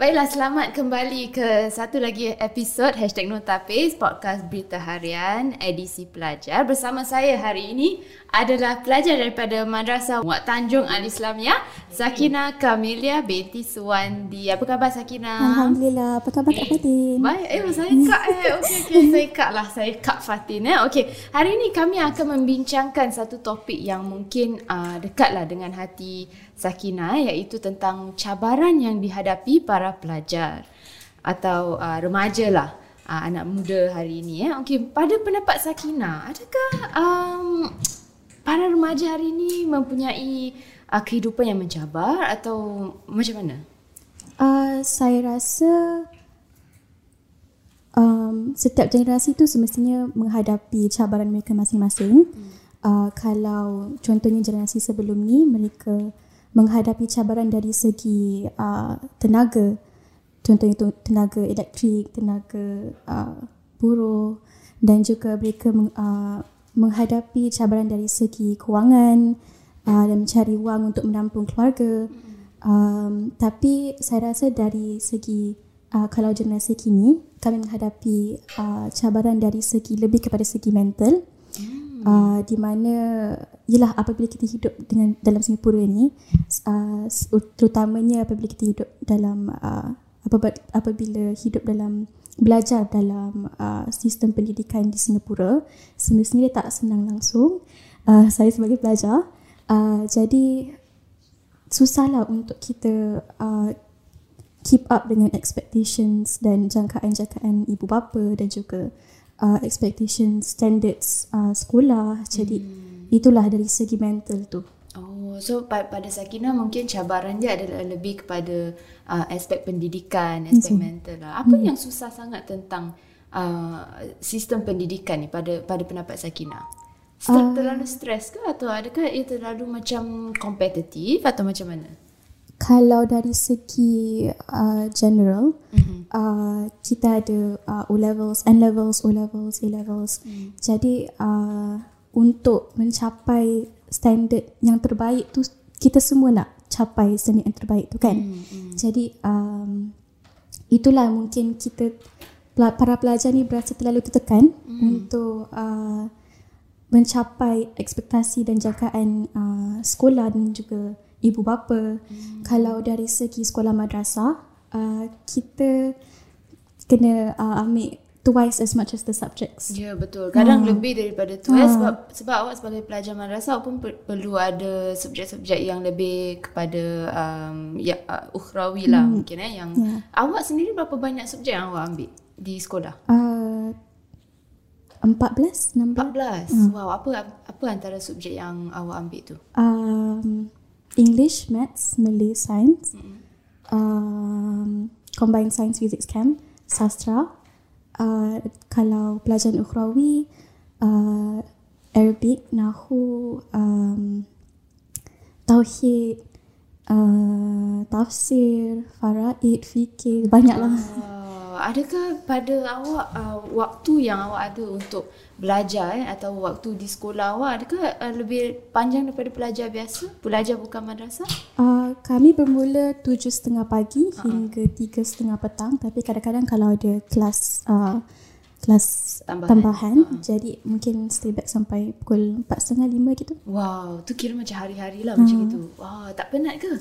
Baiklah, selamat kembali ke satu lagi episod Hashtag Notapis Podcast Berita Harian Edisi Pelajar. Bersama saya hari ini adalah pelajar daripada Madrasah Muat Tanjung Al-Islamiyah Sakina Kamilia binti Suwandi. Apa khabar Sakina? Alhamdulillah, apa khabar Kak Fatin? Baik, eh saya Kak eh. Okey, okay. saya Kak lah, saya Kak Fatin eh. Okey, hari ini kami akan membincangkan satu topik yang mungkin uh, dekatlah dengan hati Sakina iaitu tentang cabaran yang dihadapi para pelajar atau uh, remaja lah uh, anak muda hari ini ya. Okey, pada pendapat Sakina, adakah um, para remaja hari ini mempunyai uh, kehidupan yang mencabar atau macam mana? Uh, saya rasa um, setiap generasi tu semestinya menghadapi cabaran mereka masing-masing. Hmm. Uh, kalau contohnya generasi sebelum ni mereka menghadapi cabaran dari segi uh, tenaga. Contohnya tenaga elektrik tenaga uh, buruh dan juga mereka uh, menghadapi cabaran dari segi kewangan uh, dan mencari wang untuk menampung keluarga. Um, tapi saya rasa dari segi uh, kalau generasi kini kami menghadapi uh, cabaran dari segi lebih kepada segi mental uh, di mana ialah apabila kita hidup dengan dalam Singapura ini uh, terutamanya apabila kita hidup dalam uh, apabila hidup dalam belajar dalam uh, sistem pendidikan di Singapura semestinya dia tak senang langsung uh, saya sebagai pelajar. Uh, jadi susahlah untuk kita uh, keep up dengan expectations dan jangkaan-jangkaan ibu bapa dan juga uh, expectation standards uh, sekolah. Jadi hmm. itulah dari segi mental tu. Oh so pada Sakina mungkin cabaran dia adalah lebih kepada uh, aspek pendidikan aspek hmm. mental lah. Apa hmm. yang susah sangat tentang uh, sistem pendidikan ni pada pada pendapat Sakina? Uh, terlalu stres ke? Atau adakah ia terlalu macam kompetitif? Atau macam mana kalau dari segi uh, general mm-hmm. uh, kita ada uh, O levels, N levels, O levels, A levels. Mm. Jadi uh, untuk mencapai standard yang terbaik tu kita semua nak capai standard yang terbaik tu kan. Mm-hmm. Jadi um, itulah mungkin kita para pelajar ni berasa terlalu tertekan mm. untuk uh, mencapai ekspektasi dan jangkaan uh, sekolah dan juga ibu bapa. Hmm. Kalau dari segi sekolah madrasah, uh, kita kena uh, ambil twice as much as the subjects. Ya yeah, betul. Kadang hmm. lebih daripada tu hmm. sebab sebab awak sebagai pelajar madrasah pun per, perlu ada subjek-subjek yang lebih kepada um, ya uh, ukhrawi lah hmm. mungkin eh yang yeah. awak sendiri berapa banyak subjek yang awak ambil di sekolah? Uh, 14, 16. 14. Hmm. Wow, apa apa antara subjek yang awak ambil tu? Um, English, Maths, Malay, Science, mm-hmm. um, Combined Science Physics Camp, Sastra. Uh, kalau pelajaran ukhrawi, uh, Arabic, Nahu, um, Tauhid, uh, Tafsir, Faraid, Fikir, banyaklah. Uh adakah pada awak uh, waktu yang awak ada untuk belajar eh, atau waktu di sekolah awak adakah uh, lebih panjang daripada pelajar biasa? Pelajar bukan madrasah? Uh, kami bermula tujuh setengah pagi uh-huh. hingga tiga setengah petang. Tapi kadang-kadang kalau ada kelas uh, kelas tambahan, tambahan uh-huh. jadi mungkin stay back sampai pukul empat setengah lima gitu. Wow tu kira macam hari-hari lah uh. macam itu wah tak penat ke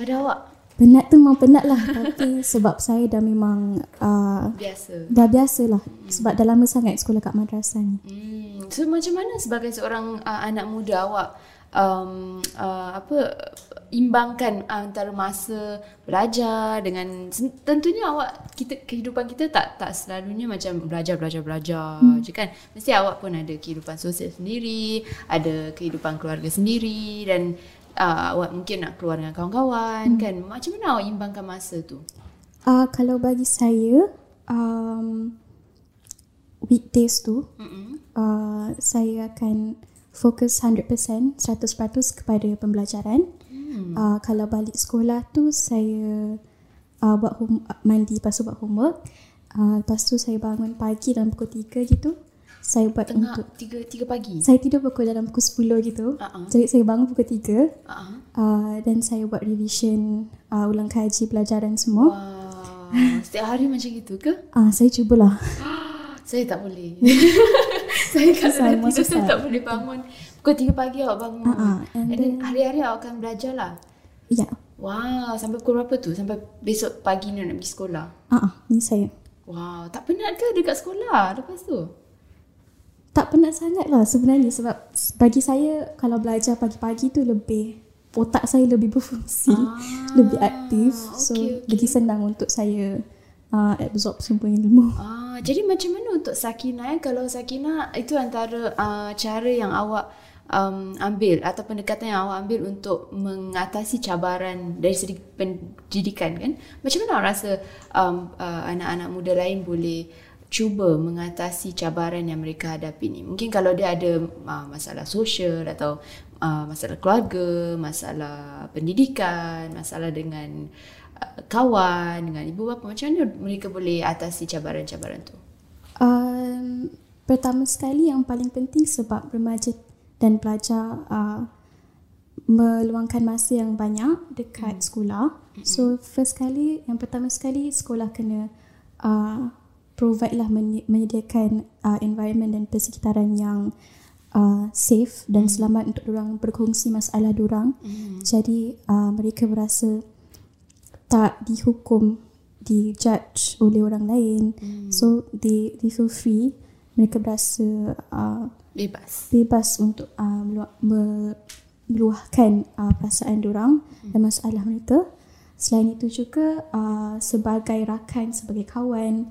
pada awak Penat tu memang penat lah Tapi sebab saya dah memang uh, Biasa Dah biasa lah hmm. Sebab dah lama sangat sekolah kat madrasah ni hmm. So macam mana sebagai seorang uh, anak muda awak um, uh, Apa Imbangkan antara masa belajar dengan Tentunya awak kita Kehidupan kita tak tak selalunya macam belajar belajar belajar hmm. je kan Mesti awak pun ada kehidupan sosial sendiri Ada kehidupan keluarga sendiri Dan uh, awak mungkin nak keluar dengan kawan-kawan hmm. kan? Macam mana awak imbangkan masa tu? Uh, kalau bagi saya um, weekdays tu uh, saya akan fokus 100% 100% kepada pembelajaran. Hmm. uh, kalau balik sekolah tu saya uh, buat home, mandi lepas tu buat homework. Uh, lepas tu saya bangun pagi dalam pukul 3 gitu saya buat Tengah untuk tiga tiga pagi. Saya tidur pukul dalam pukul 10 gitu. Uh-huh. Jadi saya bangun pukul 3. Uh-huh. Uh, dan saya buat revision uh, ulang kaji pelajaran semua. Wow. Setiap hari macam gitu ke? Ah, saya cubalah. Saya tak boleh. saya kalau dah memang tidur saya tak boleh bangun. Pukul 3 pagi awak bangun. Ah, and And then hari-hari awak akan belajar lah. Ya. Wow, sampai pukul berapa tu? Sampai besok pagi ni nak pergi sekolah. Ah, ah, ni saya. Wow, tak penat ke dekat sekolah lepas tu? Tak penat sangat lah sebenarnya sebab bagi saya kalau belajar pagi-pagi tu lebih otak saya lebih berfungsi, Ah, lebih aktif. So okay, okay. lagi senang untuk saya uh, absorb semua ilmu. Ah, jadi macam mana untuk Sakina eh? Kalau Sakina itu antara uh, cara yang awak um, ambil atau pendekatan yang awak ambil untuk mengatasi cabaran dari segi pendidikan kan? Macam mana awak rasa um, uh, anak-anak muda lain boleh cuba mengatasi cabaran yang mereka hadapi ni? Mungkin kalau dia ada uh, masalah sosial atau uh, masalah keluarga, masalah pendidikan, masalah dengan uh, kawan, dengan ibu bapa, macam mana mereka boleh atasi cabaran-cabaran tu? Um, pertama sekali yang paling penting sebab remaja dan pelajar uh, meluangkan masa yang banyak dekat sekolah. So first kali, yang pertama sekali sekolah kena uh, provide lah menye- menyediakan uh, environment dan persekitaran yang uh, safe dan selamat untuk orang berkongsi masalah orang. Jadi uh, mereka berasa tak dihukum, dijudge oleh orang lain. So they they feel free. Mereka berasa uh, Bebas. bebas untuk uh, melua- me- meluahkan uh, perasaan diorang dan masalah mereka. Selain itu juga uh, sebagai rakan, sebagai kawan,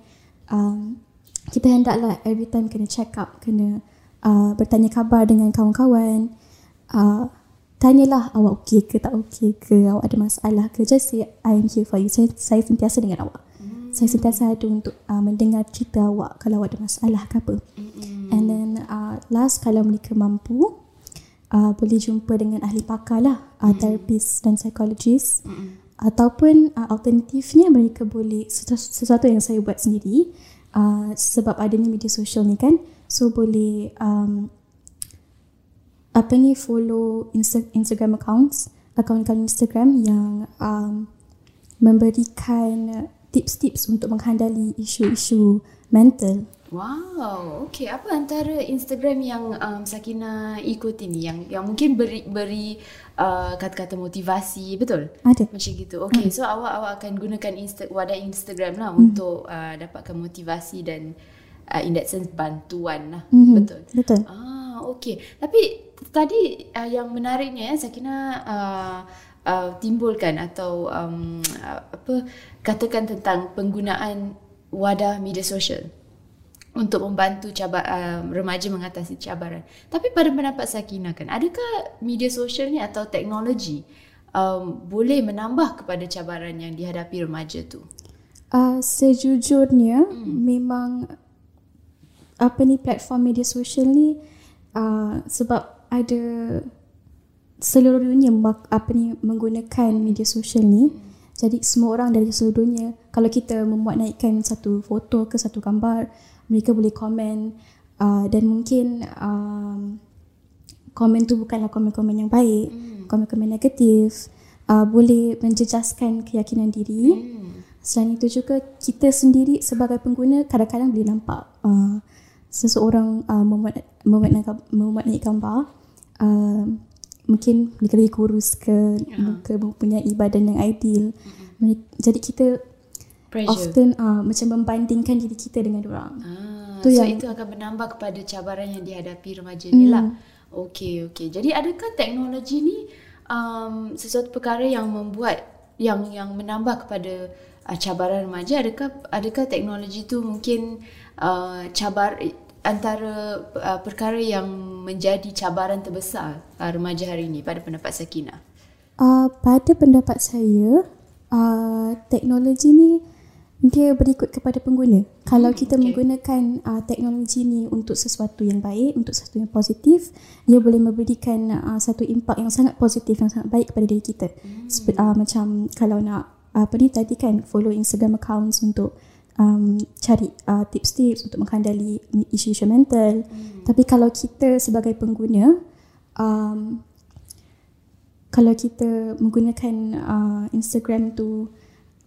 um, kita hendaklah every time kena check up, kena uh, bertanya khabar dengan kawan-kawan. Uh, tanyalah awak okey ke tak okey ke, awak ada masalah ke. Just say I am here for you. Saya, saya sentiasa dengan awak. Saya sentiasa ada untuk uh, mendengar cerita awak kalau awak ada masalah ke apa. And then uh, last kalau mereka mampu uh, boleh jumpa dengan ahli pakar lah, uh, therapist dan psychologist. Ataupun uh, alternatifnya mereka boleh sesuatu, yang saya buat sendiri uh, sebab adanya media sosial ni kan. So boleh um, apa ni follow Insta- Instagram accounts, akaun-akaun Instagram yang um, memberikan tips-tips untuk menghandali isu-isu mental. Wow, okay. Apa antara Instagram yang um, Sakina ikut ini yang yang mungkin beri beri uh, kata-kata motivasi, betul? Ada. Macam gitu. Okay, so awak awak akan gunakan Insta, wadah Instagram lah untuk uh, dapatkan motivasi dan uh, in that sense bantuan lah. Mhm. Betul. Betul. Ah, okey. Tapi tadi uh, yang menariknya eh, Sakina uh, uh, timbulkan atau um, uh, apa katakan tentang penggunaan wadah media sosial untuk membantu cabar, uh, remaja mengatasi cabaran. Tapi pada pendapat Sakina kan, adakah media sosial ni atau teknologi um, boleh menambah kepada cabaran yang dihadapi remaja tu? Uh, sejujurnya hmm. memang apa ni platform media sosial ni uh, sebab ada seluruh dunia apa ni menggunakan media sosial ni jadi semua orang dari seluruh dunia kalau kita memuat naikkan satu foto ke satu gambar mereka boleh komen. Uh, dan mungkin um, komen tu bukanlah komen-komen yang baik komen-komen negatif. Uh, boleh menjejaskan keyakinan diri. Selain itu juga kita sendiri sebagai pengguna kadang-kadang boleh nampak uh, seseorang uh, memuat memuat naik gambar. Uh, mungkin mereka lebih kurus ke mereka mempunyai badan yang ideal. Mereka, jadi kita Pressure. often uh, macam membandingkan diri kita dengan orang. Ah, Tu so yang- itu akan menambah kepada cabaran yang dihadapi remaja ni lah. Okey, okey. Jadi adakah teknologi ni um, sesuatu perkara yang membuat yang yang menambah kepada uh, cabaran remaja? Adakah adakah teknologi tu mungkin uh, cabar antara uh, perkara yang menjadi cabaran terbesar uh, remaja hari ini pada pendapat Sakina? Uh, pada pendapat saya, uh, teknologi ni dia berikut kepada pengguna. Kalau kita okay. menggunakan uh, teknologi ni untuk sesuatu yang baik, untuk sesuatu yang positif, ia boleh memberikan uh, satu impak yang sangat positif, yang sangat baik kepada diri kita. Seperti uh, macam kalau nak apa ni tadi kan follow Instagram accounts untuk um, cari uh, tips-tips untuk menghandali isu-isu mental. Tapi kalau kita sebagai pengguna um, kalau kita menggunakan uh, Instagram tu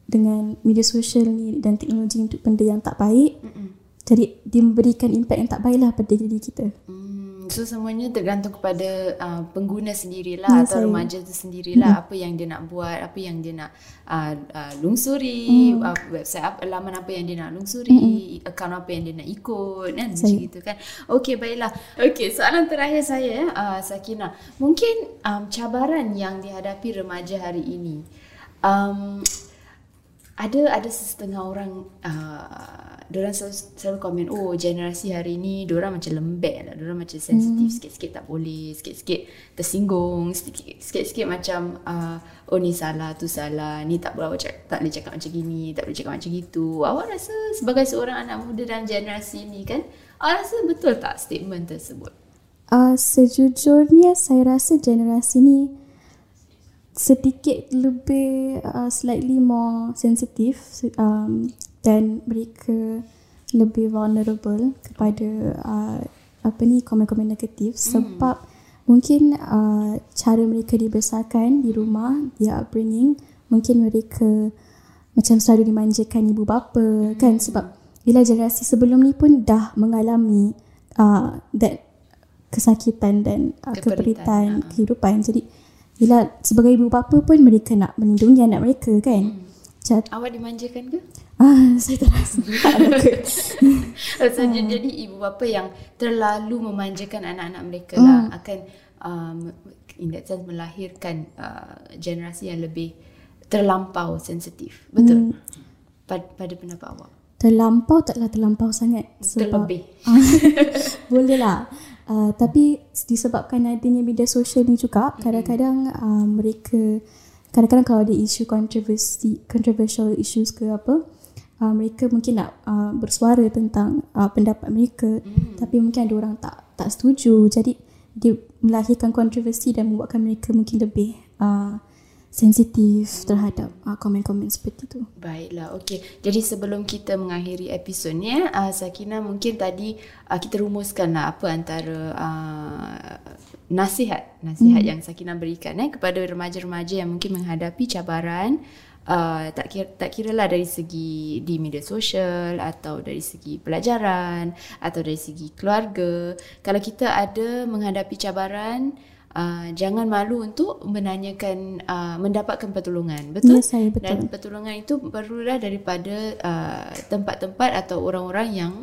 dengan media sosial ni dan teknologi untuk benda yang tak baik. Mm-mm. Jadi dia memberikan impak yang tak baiklah pada diri kita. Hmm, so semuanya tergantung kepada uh, pengguna sendirilah ya, atau saya. remaja tu sendirilah hmm. apa yang dia nak buat, apa yang dia nak uh, uh, lungsuri, hmm. uh, website apa, laman apa yang dia nak lungsuri, hmm. akaun apa yang dia nak ikut kan macam gitu kan. Okey baiklah. Okey soalan terakhir saya uh, Sakina, mungkin um, cabaran yang dihadapi remaja hari ini um, ada ada setengah orang uh, Diorang selalu, selalu komen Oh generasi hari ni Diorang macam lembek lah Diorang macam sensitif hmm. Sikit-sikit tak boleh Sikit-sikit tersinggung Sikit-sikit macam uh, Oh ni salah Tu salah Ni tak boleh, tak boleh cakap macam gini Tak boleh cakap macam gitu Awak rasa Sebagai seorang anak muda Dalam generasi ni kan Awak rasa betul tak Statement tersebut uh, Sejujurnya Saya rasa generasi ni Sedikit lebih uh, Slightly more Sensitive um, dan mereka lebih vulnerable kepada uh, apa ni komen-komen negatif hmm. sebab mungkin uh, cara mereka dibesarkan di rumah dia upbringing mungkin mereka macam selalu dimanjakan ibu bapa hmm. kan sebab bila generasi sebelum ni pun dah mengalami uh, that kesakitan dan uh, keperitan uh. kehidupan jadi bila sebagai ibu bapa pun mereka nak melindungi anak mereka kan hmm. Cat. Awak dimanjakan ke? Ah, saya tak rasa. so, uh. Jadi ibu bapa yang terlalu memanjakan anak-anak mereka uh. lah akan um, in that sense melahirkan uh, generasi yang lebih terlampau sensitif. Betul? Hmm. Pada, pada pendapat awak? Terlampau taklah terlampau sangat. Sebab, Terlebih. boleh lah. Uh, tapi disebabkan adanya media sosial ni juga, kadang-kadang uh, mereka kadang-kadang kalau ada isu kontroversi controversial issues ke apa uh, mereka mungkin nak uh, bersuara tentang uh, pendapat mereka mm. tapi mungkin ada orang tak tak setuju jadi dia melahirkan kontroversi dan membuatkan mereka mungkin lebih uh, sensitif terhadap uh, komen-komen seperti itu. Baiklah, okey. Jadi sebelum kita mengakhiri episod ni, uh, Sakina mungkin tadi uh, kita rumuskanlah apa antara uh, nasihat, nasihat hmm. yang Sakina berikan eh kepada remaja-remaja yang mungkin menghadapi cabaran uh, tak kira tak kiralah dari segi di media sosial atau dari segi pelajaran atau dari segi keluarga. Kalau kita ada menghadapi cabaran Uh, jangan malu untuk menanyakan uh, mendapatkan pertolongan betul ya, saya betul dan pertolongan itu perlulah daripada uh, tempat-tempat atau orang-orang yang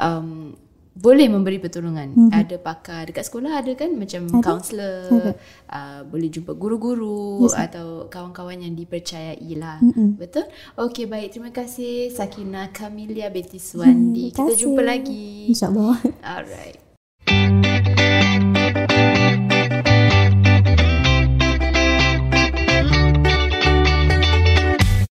um, boleh memberi pertolongan. Mm-hmm. ada pakar dekat sekolah ada kan? Macam kaunselor uh, boleh jumpa guru-guru yes, atau kawan-kawan yang dipercayai lah mm-hmm. betul? Okey baik. Terima kasih Sakina Kamilia Betiswandi mm, kita jumpa lagi. Insyaallah. Alright